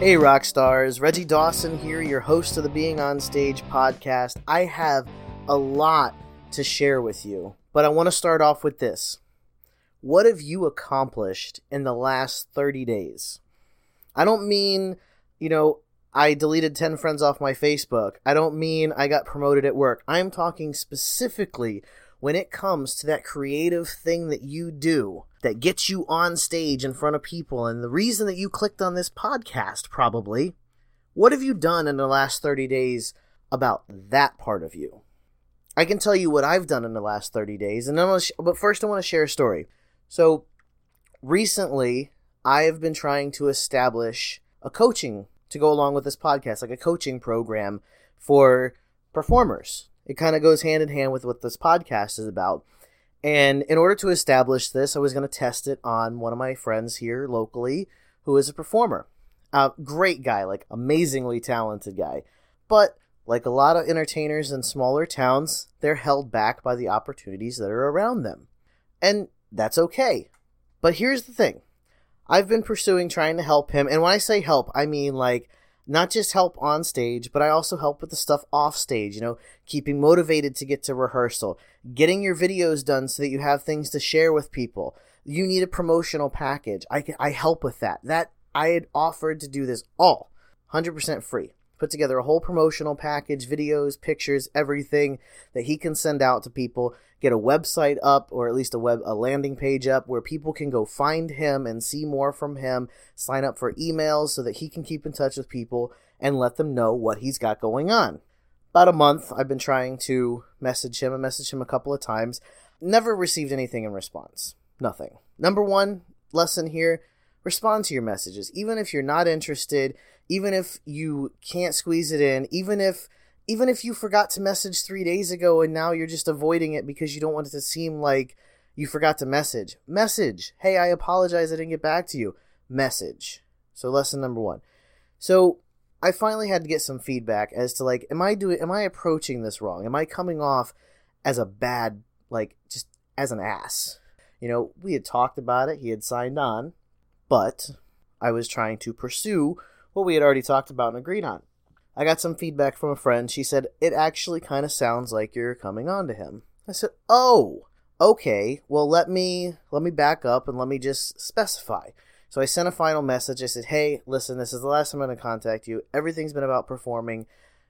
Hey, rock stars! Reggie Dawson here, your host of the Being on Stage podcast. I have a lot to share with you, but I want to start off with this. What have you accomplished in the last 30 days? I don't mean, you know, I deleted 10 friends off my Facebook. I don't mean I got promoted at work. I'm talking specifically when it comes to that creative thing that you do that gets you on stage in front of people. And the reason that you clicked on this podcast, probably, what have you done in the last 30 days about that part of you? I can tell you what I've done in the last 30 days. And then sh- but first, I want to share a story. So, recently, I have been trying to establish a coaching to go along with this podcast, like a coaching program for performers. It kind of goes hand in hand with what this podcast is about. And in order to establish this, I was going to test it on one of my friends here locally who is a performer. Uh, great guy, like amazingly talented guy. But like a lot of entertainers in smaller towns, they're held back by the opportunities that are around them. And that's okay. But here's the thing I've been pursuing trying to help him. And when I say help, I mean like not just help on stage, but I also help with the stuff off stage, you know, keeping motivated to get to rehearsal, getting your videos done so that you have things to share with people. You need a promotional package. I, can, I help with that. That I had offered to do this all 100% free put together a whole promotional package videos pictures everything that he can send out to people get a website up or at least a web a landing page up where people can go find him and see more from him sign up for emails so that he can keep in touch with people and let them know what he's got going on. About a month i've been trying to message him i messaged him a couple of times. Never received anything in response. Nothing. Number one lesson here respond to your messages. Even if you're not interested even if you can't squeeze it in even if even if you forgot to message three days ago and now you're just avoiding it because you don't want it to seem like you forgot to message. Message. Hey i apologize. I didn't get back to you. Message. So lesson number one. So i finally had to get some feedback as to like am i doing am i approaching this wrong? Am i coming off as a bad like just as an ass? You know we had talked about it. He had signed on. But i was trying to pursue what we had already talked about and agreed on. I got some feedback from a friend. She said, It actually kind of sounds like you're coming on to him. I said, Oh, okay. Well, let me let me back up and let me just specify. So I sent a final message. I said, Hey, listen, this is the last time I'm going to contact you. Everything's been about performing.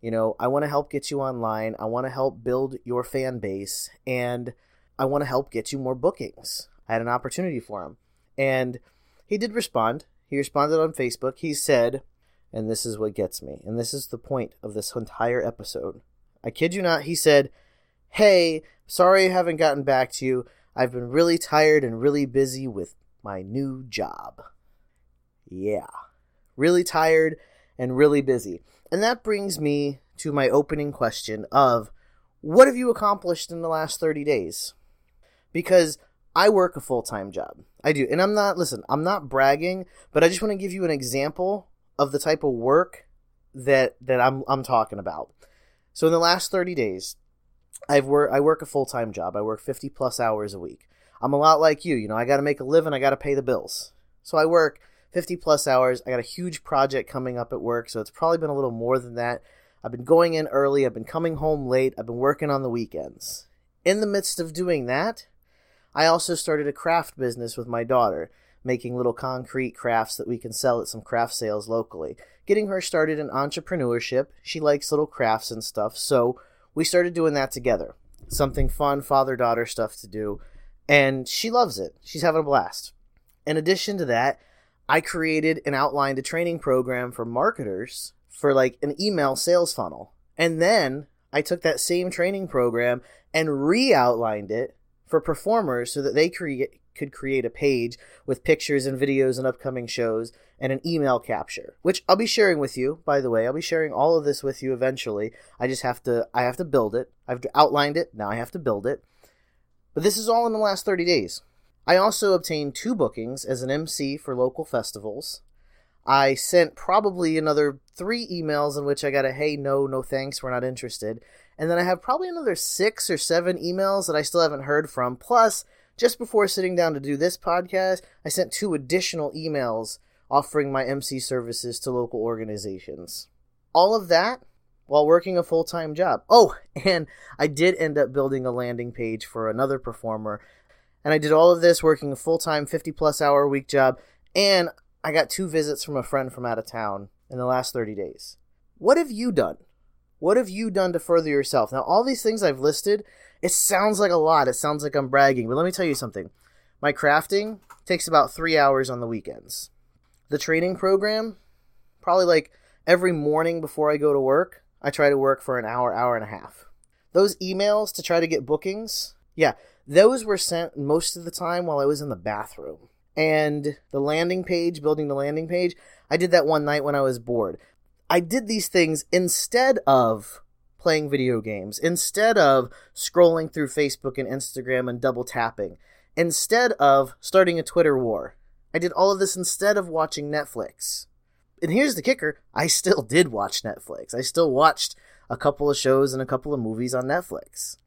You know, I want to help get you online. I want to help build your fan base. And I want to help get you more bookings. I had an opportunity for him. And he did respond. He responded on Facebook. He said, and this is what gets me, and this is the point of this entire episode. I kid you not, he said, Hey, sorry I haven't gotten back to you. I've been really tired and really busy with my new job. Yeah, really tired and really busy. And that brings me to my opening question of what have you accomplished in the last 30 days? Because I work a full time job. I do. And I'm not, listen, I'm not bragging, but I just want to give you an example of the type of work that, that I'm, I'm talking about. So in the last 30 days, I've work, I work a full time job. I work 50 plus hours a week. I'm a lot like you. You know, I got to make a living, I got to pay the bills. So I work 50 plus hours. I got a huge project coming up at work, so it's probably been a little more than that. I've been going in early, I've been coming home late, I've been working on the weekends. In the midst of doing that, I also started a craft business with my daughter, making little concrete crafts that we can sell at some craft sales locally. Getting her started in entrepreneurship. She likes little crafts and stuff, so we started doing that together. Something fun, father daughter stuff to do, and she loves it. She's having a blast. In addition to that, I created and outlined a training program for marketers for like an email sales funnel. And then I took that same training program and re outlined it for performers so that they create could create a page with pictures and videos and upcoming shows and an email capture, which I'll be sharing with you, by the way. I'll be sharing all of this with you eventually. I just have to I have to build it. I've outlined it, now I have to build it. But this is all in the last 30 days. I also obtained two bookings as an MC for local festivals. I sent probably another three emails in which I got a hey, no, no thanks, we're not interested. And then I have probably another six or seven emails that I still haven't heard from. Plus, just before sitting down to do this podcast, I sent two additional emails offering my MC services to local organizations. All of that while working a full time job. Oh, and I did end up building a landing page for another performer. And I did all of this working a full time 50 plus hour week job. And I got two visits from a friend from out of town in the last 30 days. What have you done? What have you done to further yourself? Now, all these things I've listed, it sounds like a lot. It sounds like I'm bragging, but let me tell you something. My crafting takes about three hours on the weekends. The training program, probably like every morning before I go to work, I try to work for an hour, hour and a half. Those emails to try to get bookings, yeah, those were sent most of the time while I was in the bathroom. And the landing page, building the landing page, I did that one night when I was bored. I did these things instead of playing video games, instead of scrolling through Facebook and Instagram and double tapping, instead of starting a Twitter war. I did all of this instead of watching Netflix and here's the kicker I still did watch Netflix. I still watched a couple of shows and a couple of movies on Netflix.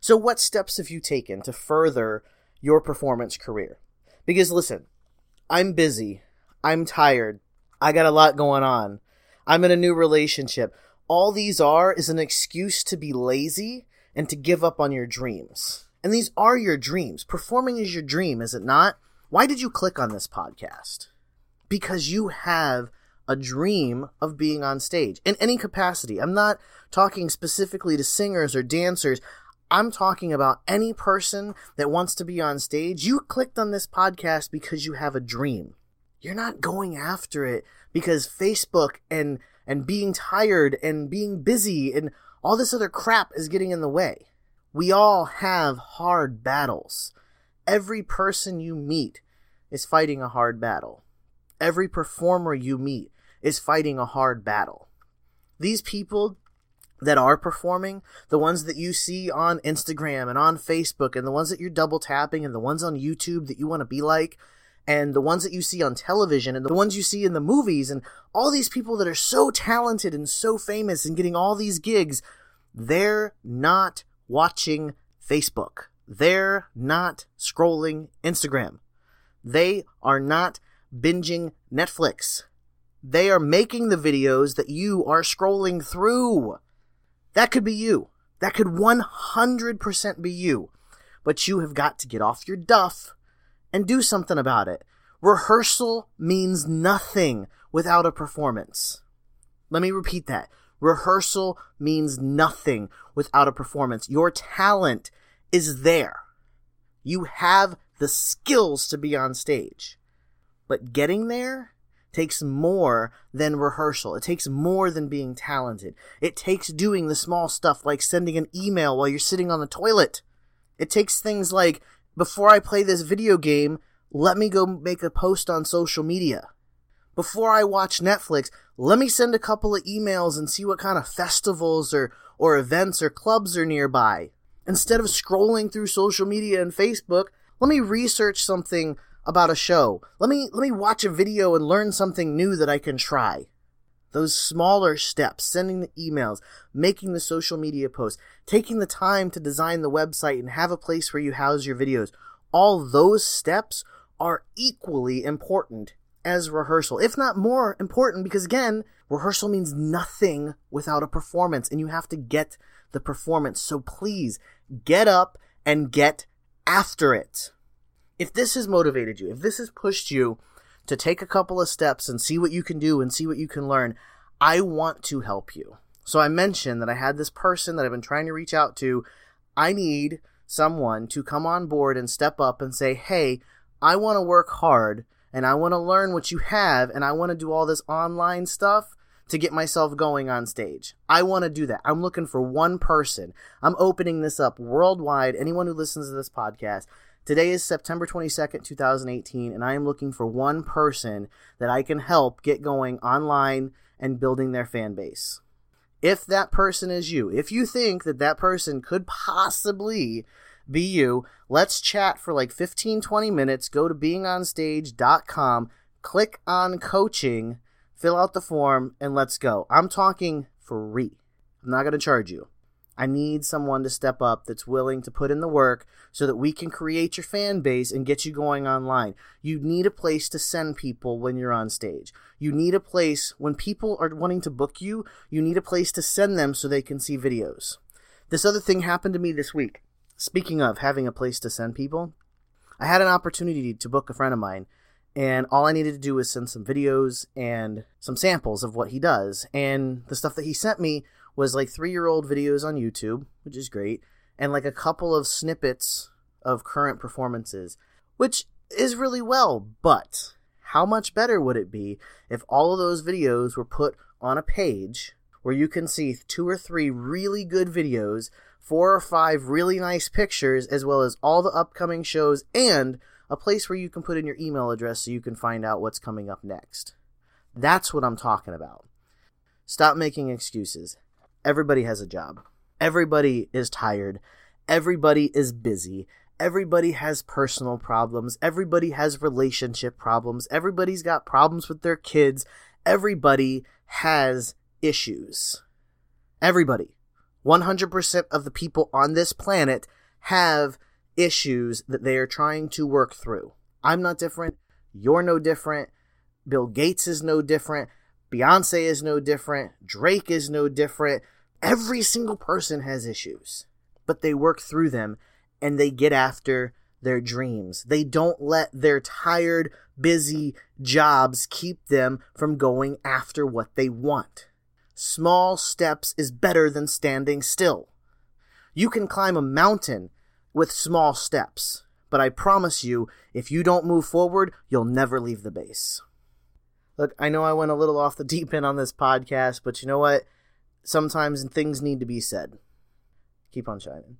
So, what steps have you taken to further your performance career? Because listen, I'm busy, I'm tired, I got a lot going on, I'm in a new relationship. All these are is an excuse to be lazy and to give up on your dreams. And these are your dreams. Performing is your dream, is it not? Why did you click on this podcast? Because you have a dream of being on stage in any capacity. I'm not talking specifically to singers or dancers. I'm talking about any person that wants to be on stage. You clicked on this podcast because you have a dream. You're not going after it because Facebook and and being tired and being busy and all this other crap is getting in the way. We all have hard battles. Every person you meet is fighting a hard battle. Every performer you meet is fighting a hard battle. These people that are performing, the ones that you see on Instagram and on Facebook, and the ones that you're double tapping, and the ones on YouTube that you want to be like, and the ones that you see on television, and the ones you see in the movies, and all these people that are so talented and so famous and getting all these gigs, they're not watching Facebook. They're not scrolling Instagram. They are not binging Netflix. They are making the videos that you are scrolling through. That could be you. That could 100% be you. But you have got to get off your duff and do something about it. Rehearsal means nothing without a performance. Let me repeat that. Rehearsal means nothing without a performance. Your talent is there. You have the skills to be on stage. But getting there takes more than rehearsal. It takes more than being talented. It takes doing the small stuff like sending an email while you're sitting on the toilet. It takes things like, before I play this video game, let me go make a post on social media. Before I watch Netflix, let me send a couple of emails and see what kind of festivals or, or events or clubs are nearby. Instead of scrolling through social media and Facebook, let me research something about a show. Let me let me watch a video and learn something new that I can try. Those smaller steps, sending the emails, making the social media posts, taking the time to design the website and have a place where you house your videos, all those steps are equally important as rehearsal, if not more important, because again, rehearsal means nothing without a performance, and you have to get the performance. So please get up and get after it if this has motivated you, if this has pushed you to take a couple of steps and see what you can do and see what you can learn, I want to help you. So I mentioned that I had this person that I've been trying to reach out to. I need someone to come on board and step up and say, hey, I want to work hard and I want to learn what you have and I want to do all this online stuff to get myself going on stage. I want to do that. I'm looking for one person. I'm opening this up worldwide. Anyone who listens to this podcast, Today is September 22nd, 2018, and I am looking for one person that I can help get going online and building their fan base. If that person is you, if you think that that person could possibly be you, let's chat for like 15, 20 minutes. Go to beingonstage.com, click on coaching, fill out the form, and let's go. I'm talking free. I'm not going to charge you. I need someone to step up that's willing to put in the work so that we can create your fan base and get you going online. You need a place to send people when you're on stage. You need a place when people are wanting to book you, you need a place to send them so they can see videos. This other thing happened to me this week. Speaking of having a place to send people, I had an opportunity to book a friend of mine and all I needed to do was send some videos and some samples of what he does. And the stuff that he sent me was like three year old videos on YouTube, which is great, and like a couple of snippets of current performances, which is really well. But how much better would it be if all of those videos were put on a page where you can see two or three really good videos, four or five really nice pictures, as well as all the upcoming shows and a place where you can put in your email address so you can find out what's coming up next. That's what I'm talking about. Stop making excuses. Everybody has a job. Everybody is tired. Everybody is busy. Everybody has personal problems. Everybody has relationship problems. Everybody's got problems with their kids. Everybody has issues. Everybody. 100% of the people on this planet have issues that they are trying to work through. I'm not different. You're no different. Bill Gates is no different. Beyonce is no different. Drake is no different. Every single person has issues, but they work through them and they get after their dreams. They don't let their tired, busy jobs keep them from going after what they want. Small steps is better than standing still. You can climb a mountain with small steps, but I promise you, if you don't move forward, you'll never leave the base. Look, I know I went a little off the deep end on this podcast, but you know what? sometimes things need to be said. Keep on shining.